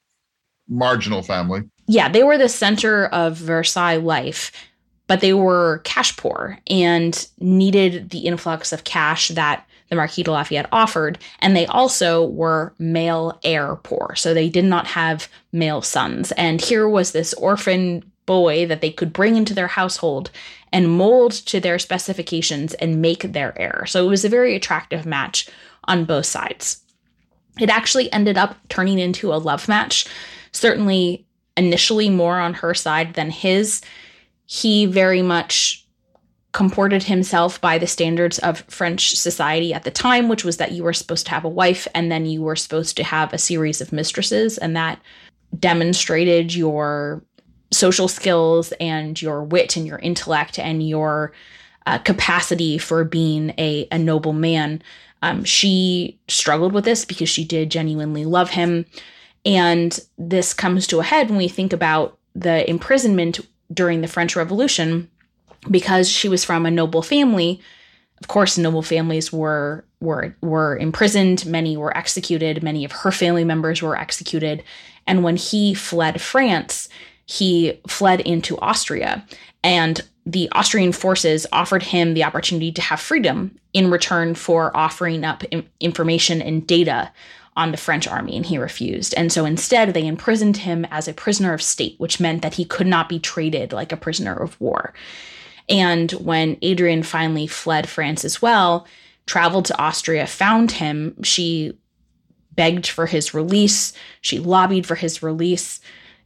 marginal family. Yeah, they were the center of Versailles life, but they were cash poor and needed the influx of cash that the Marquis de Lafayette offered. And they also were male heir poor. So they did not have male sons. And here was this orphan boy that they could bring into their household and mold to their specifications and make their heir. So it was a very attractive match on both sides. It actually ended up turning into a love match, certainly initially more on her side than his. He very much comported himself by the standards of French society at the time, which was that you were supposed to have a wife and then you were supposed to have a series of mistresses, and that demonstrated your social skills and your wit and your intellect and your uh, capacity for being a, a noble man. Um, she struggled with this because she did genuinely love him. And this comes to a head when we think about the imprisonment during the French Revolution because she was from a noble family, of course, noble families were were were imprisoned. Many were executed. Many of her family members were executed. And when he fled France, he fled into Austria, and the Austrian forces offered him the opportunity to have freedom in return for offering up information and data on the French army, and he refused. And so instead, they imprisoned him as a prisoner of state, which meant that he could not be traded like a prisoner of war. And when Adrienne finally fled France as well, traveled to Austria, found him, she begged for his release. She lobbied for his release.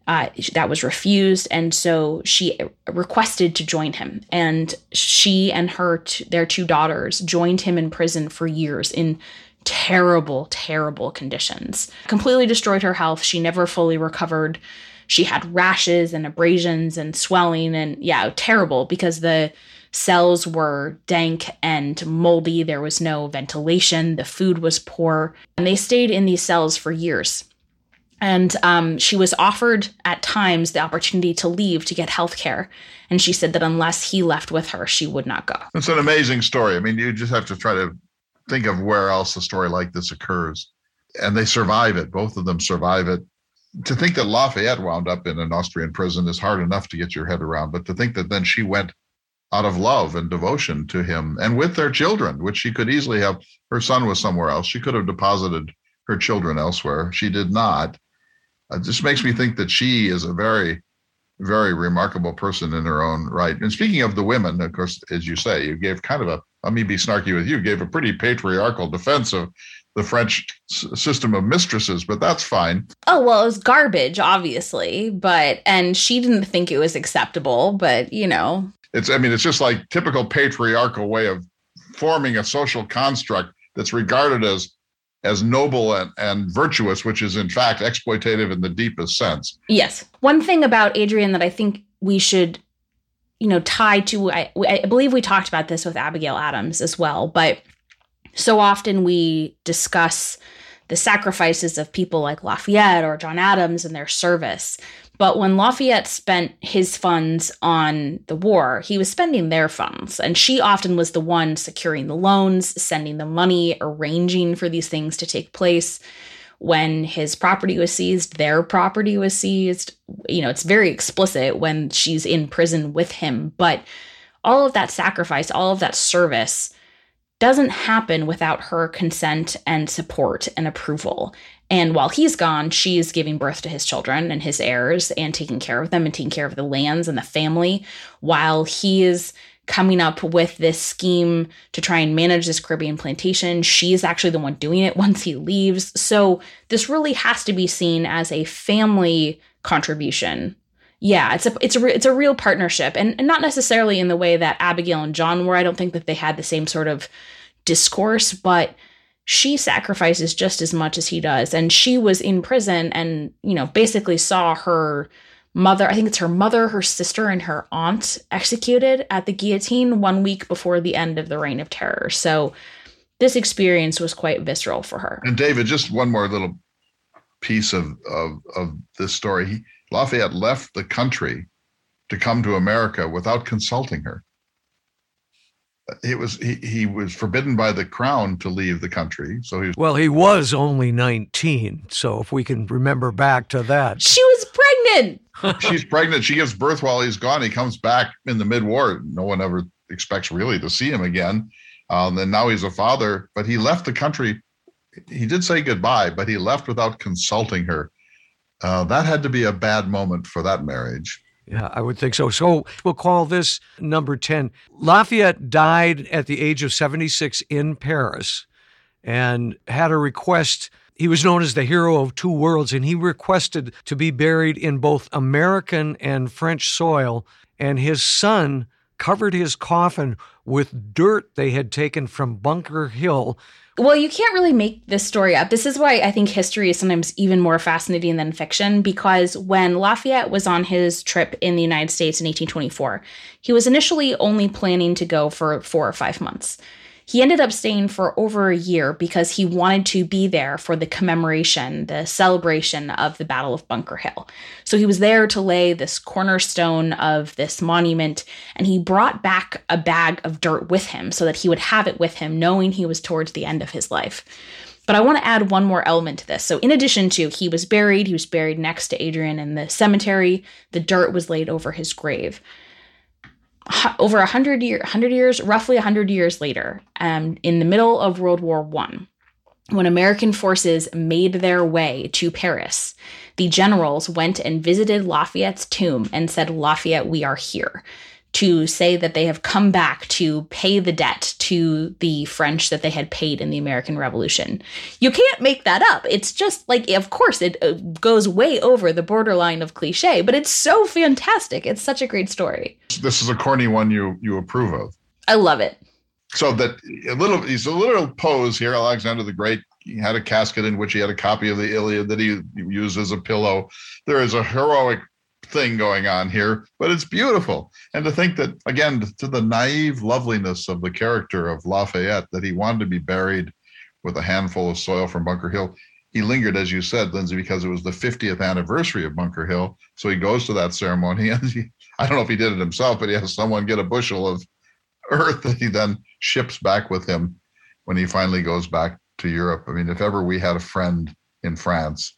Uh, that was refused, and so she requested to join him. And she and her t- their two daughters joined him in prison for years in terrible, terrible conditions. Completely destroyed her health. She never fully recovered she had rashes and abrasions and swelling and yeah, terrible because the cells were dank and moldy. There was no ventilation. The food was poor. And they stayed in these cells for years. And um, she was offered at times the opportunity to leave to get health care. And she said that unless he left with her, she would not go. It's an amazing story. I mean, you just have to try to think of where else a story like this occurs. And they survive it. Both of them survive it to think that Lafayette wound up in an Austrian prison is hard enough to get your head around, but to think that then she went out of love and devotion to him and with their children, which she could easily have, her son was somewhere else. She could have deposited her children elsewhere. She did not. Uh, it just makes me think that she is a very, very remarkable person in her own right. And speaking of the women, of course, as you say, you gave kind of a, let me be snarky with you, gave a pretty patriarchal defense of the French system of mistresses, but that's fine. Oh, well, it was garbage, obviously, but, and she didn't think it was acceptable, but, you know. It's, I mean, it's just like typical patriarchal way of forming a social construct that's regarded as as noble and, and virtuous, which is in fact exploitative in the deepest sense. Yes. One thing about Adrienne that I think we should, you know, tie to, I, I believe we talked about this with Abigail Adams as well, but so often we discuss the sacrifices of people like Lafayette or John Adams and their service. But when Lafayette spent his funds on the war, he was spending their funds. And she often was the one securing the loans, sending the money, arranging for these things to take place. When his property was seized, their property was seized. You know, it's very explicit when she's in prison with him. But all of that sacrifice, all of that service, doesn't happen without her consent and support and approval. And while he's gone, she's giving birth to his children and his heirs and taking care of them and taking care of the lands and the family while he is coming up with this scheme to try and manage this Caribbean plantation. She's actually the one doing it once he leaves. So this really has to be seen as a family contribution. Yeah, it's a it's a it's a real partnership, and, and not necessarily in the way that Abigail and John were. I don't think that they had the same sort of discourse, but she sacrifices just as much as he does, and she was in prison, and you know basically saw her mother, I think it's her mother, her sister, and her aunt executed at the guillotine one week before the end of the Reign of Terror. So this experience was quite visceral for her. And David, just one more little piece of of, of this story. He, Lafayette left the country to come to America without consulting her. It was he, he was forbidden by the crown to leave the country. So he was Well, he was only 19, so if we can remember back to that. She was pregnant. she's pregnant. She gives birth while he's gone. He comes back in the mid-war. No one ever expects really to see him again. Um, and now he's a father, but he left the country. He did say goodbye, but he left without consulting her. Uh, that had to be a bad moment for that marriage. Yeah, I would think so. So we'll call this number 10. Lafayette died at the age of 76 in Paris and had a request he was known as the hero of two worlds, and he requested to be buried in both American and French soil. And his son covered his coffin with dirt they had taken from Bunker Hill. Well, you can't really make this story up. This is why I think history is sometimes even more fascinating than fiction because when Lafayette was on his trip in the United States in 1824, he was initially only planning to go for four or five months. He ended up staying for over a year because he wanted to be there for the commemoration, the celebration of the Battle of Bunker Hill. So he was there to lay this cornerstone of this monument, and he brought back a bag of dirt with him so that he would have it with him, knowing he was towards the end of his life. But I want to add one more element to this. So, in addition to he was buried, he was buried next to Adrienne in the cemetery, the dirt was laid over his grave over a hundred year, hundred years, roughly a hundred years later, um, in the middle of World War One, when American forces made their way to Paris, the generals went and visited Lafayette's tomb and said, "Lafayette, we are here." To say that they have come back to pay the debt to the French that they had paid in the American Revolution. You can't make that up. It's just like, of course, it uh, goes way over the borderline of cliche, but it's so fantastic. It's such a great story. This is a corny one you you approve of. I love it. So that a little, he's a little pose here. Alexander the Great he had a casket in which he had a copy of the Iliad that he used as a pillow. There is a heroic thing going on here, but it's beautiful. And to think that, again, to the naive loveliness of the character of Lafayette, that he wanted to be buried with a handful of soil from Bunker Hill. He lingered, as you said, Lindsay, because it was the 50th anniversary of Bunker Hill. So he goes to that ceremony. And he, I don't know if he did it himself, but he has someone get a bushel of earth that he then ships back with him when he finally goes back to Europe. I mean, if ever we had a friend in France,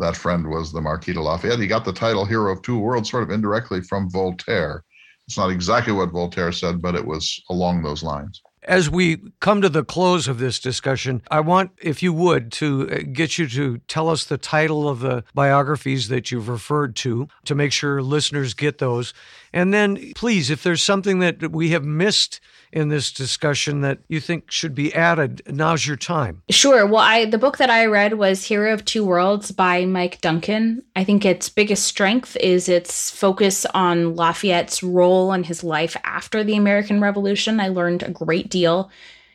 that friend was the Marquis de Lafayette. He got the title Hero of Two Worlds sort of indirectly from Voltaire. It's not exactly what Voltaire said, but it was along those lines. As we come to the close of this discussion, I want, if you would, to uh, get you to tell us the title of the biographies that you've referred to, to make sure listeners get those. And then, please, if there's something that we have missed in this discussion that you think should be added, now's your time. Sure. Well, I the book that I read was Hero of Two Worlds by Mike Duncan. I think its biggest strength is its focus on Lafayette's role and his life after the American Revolution. I learned a great deal.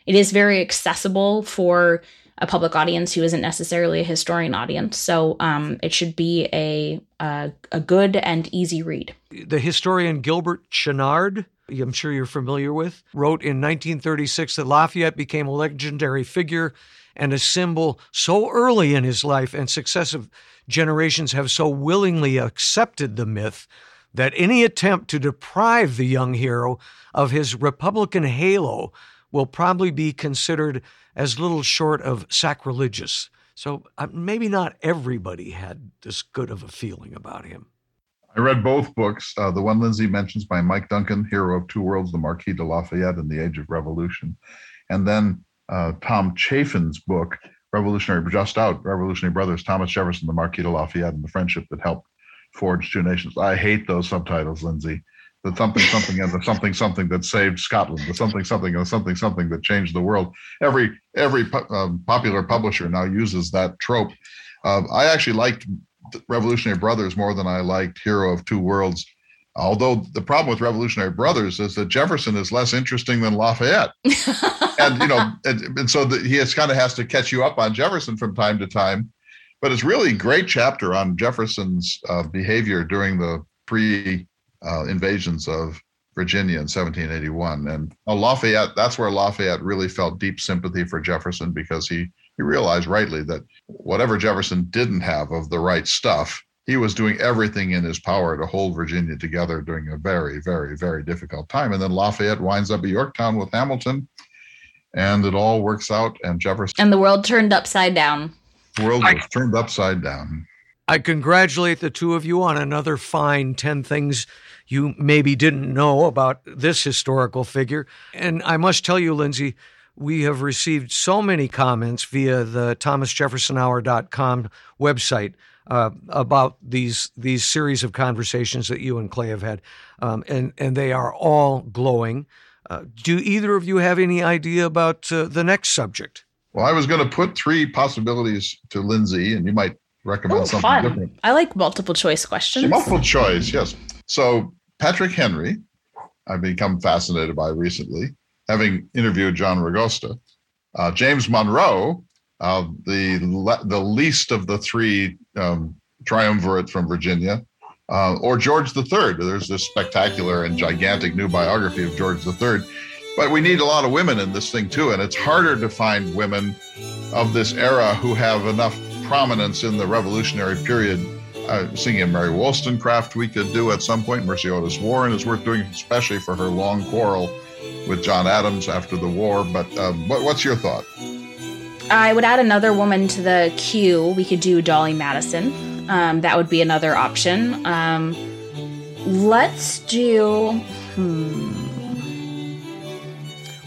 It is very accessible for a public audience who isn't necessarily a historian audience. So um, it should be a, a, a good and easy read. The historian Gilbert Chinard I'm sure you're familiar with, wrote in 1936 that Lafayette became a legendary figure and a symbol so early in his life, and successive generations have so willingly accepted the myth that any attempt to deprive the young hero of his Republican halo will probably be considered as little short of sacrilegious. So uh, maybe not everybody had this good of a feeling about him. I read both books. Uh, the one Lindsay mentions by Mike Duncan, Hero of Two Worlds, The Marquis de Lafayette and the Age of Revolution. And then uh, Tom Chaffin's book, revolutionary, just out revolutionary brothers, Thomas Jefferson, the Marquis de Lafayette, and the friendship that helped forge two nations. I hate those subtitles, Lindsay. The something something and the something something that saved Scotland, the something something and the something something that changed the world. Every every um, popular publisher now uses that trope. Uh, I actually liked Revolutionary Brothers more than I liked Hero of Two Worlds. Although the problem with Revolutionary Brothers is that Jefferson is less interesting than Lafayette, and you know, and, and so the, he has, kind of has to catch you up on Jefferson from time to time. But it's really a great chapter on Jefferson's uh, behavior during the pre uh, invasions of Virginia in 1781. And uh, Lafayette, that's where Lafayette really felt deep sympathy for Jefferson because he, he realized rightly that whatever Jefferson didn't have of the right stuff, he was doing everything in his power to hold Virginia together during a very, very, very difficult time. And then Lafayette winds up at Yorktown with Hamilton, and it all works out. And Jefferson and the world turned upside down. The world was turned upside down. I congratulate the two of you on another fine 10 things you maybe didn't know about this historical figure. And I must tell you, Lindsay, we have received so many comments via the thomasjeffersonhour.com website uh, about these these series of conversations that you and Clay have had, um, and and they are all glowing. Uh, do either of you have any idea about uh, the next subject? Well, I was going to put three possibilities to Lindsay, and you might recommend Ooh, something fun. different. I like multiple choice questions. Multiple choice, yes. So Patrick Henry, I've become fascinated by recently, having interviewed John Ragosta. Uh, James Monroe, uh, the le- the least of the three um, triumvirate from Virginia, uh, or George III. There's this spectacular and gigantic new biography of George III. But we need a lot of women in this thing too, and it's harder to find women of this era who have enough prominence in the revolutionary period. Uh, singing a Mary Wollstonecraft we could do at some point. Mercy Otis Warren is worth doing, especially for her long quarrel with John Adams after the war. But um, what, what's your thought? I would add another woman to the queue. We could do Dolley Madison. Um, that would be another option. Um, let's do. Hmm.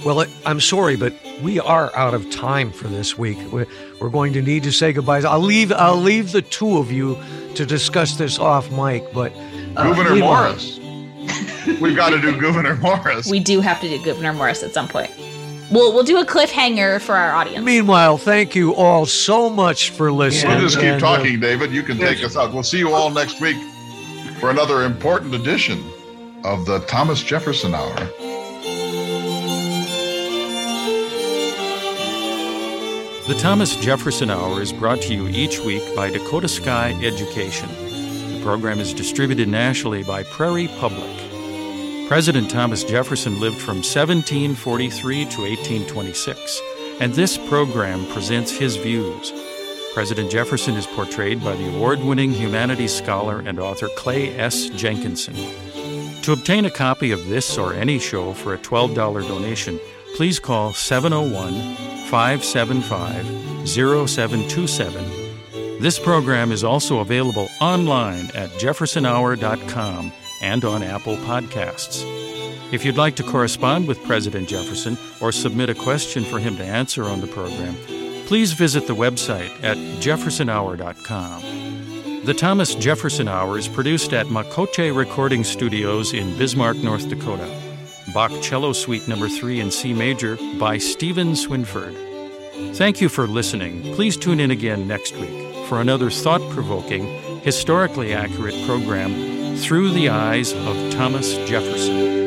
Well, I'm sorry, but we are out of time for this week. We're, we're going to need to say goodbyes. I'll leave. I'll leave the two of you to discuss this off mic. But uh, Gouverneur Morris, we've got to do Gouverneur Morris. We do have to do Gouverneur Morris at some point. We'll we'll do a cliffhanger for our audience. Meanwhile, thank you all so much for listening. We'll just keep and, uh, talking, uh, David. You can take us out. We'll see you all next week for another important edition of the Thomas Jefferson Hour. The Thomas Jefferson Hour is brought to you each week by Dakota Sky Education. The program is distributed nationally by Prairie Public. President Thomas Jefferson lived from 1743 to 1826, and this program presents his views. President Jefferson is portrayed by the award winning humanities scholar and author Clay S. Jenkinson. To obtain a copy of this or any show for a $12 donation, please call 701 575 0727. This program is also available online at jeffersonhour.com and on Apple Podcasts. If you'd like to correspond with President Jefferson or submit a question for him to answer on the program, please visit the website at jeffersonhour.com. The Thomas Jefferson Hour is produced at Makoche Recording Studios in Bismarck, North Dakota. Bach Cello Suite Number 3 in C Major by Stephen Swinford. Thank you for listening. Please tune in again next week for another thought provoking, historically accurate program through the eyes of Thomas Jefferson.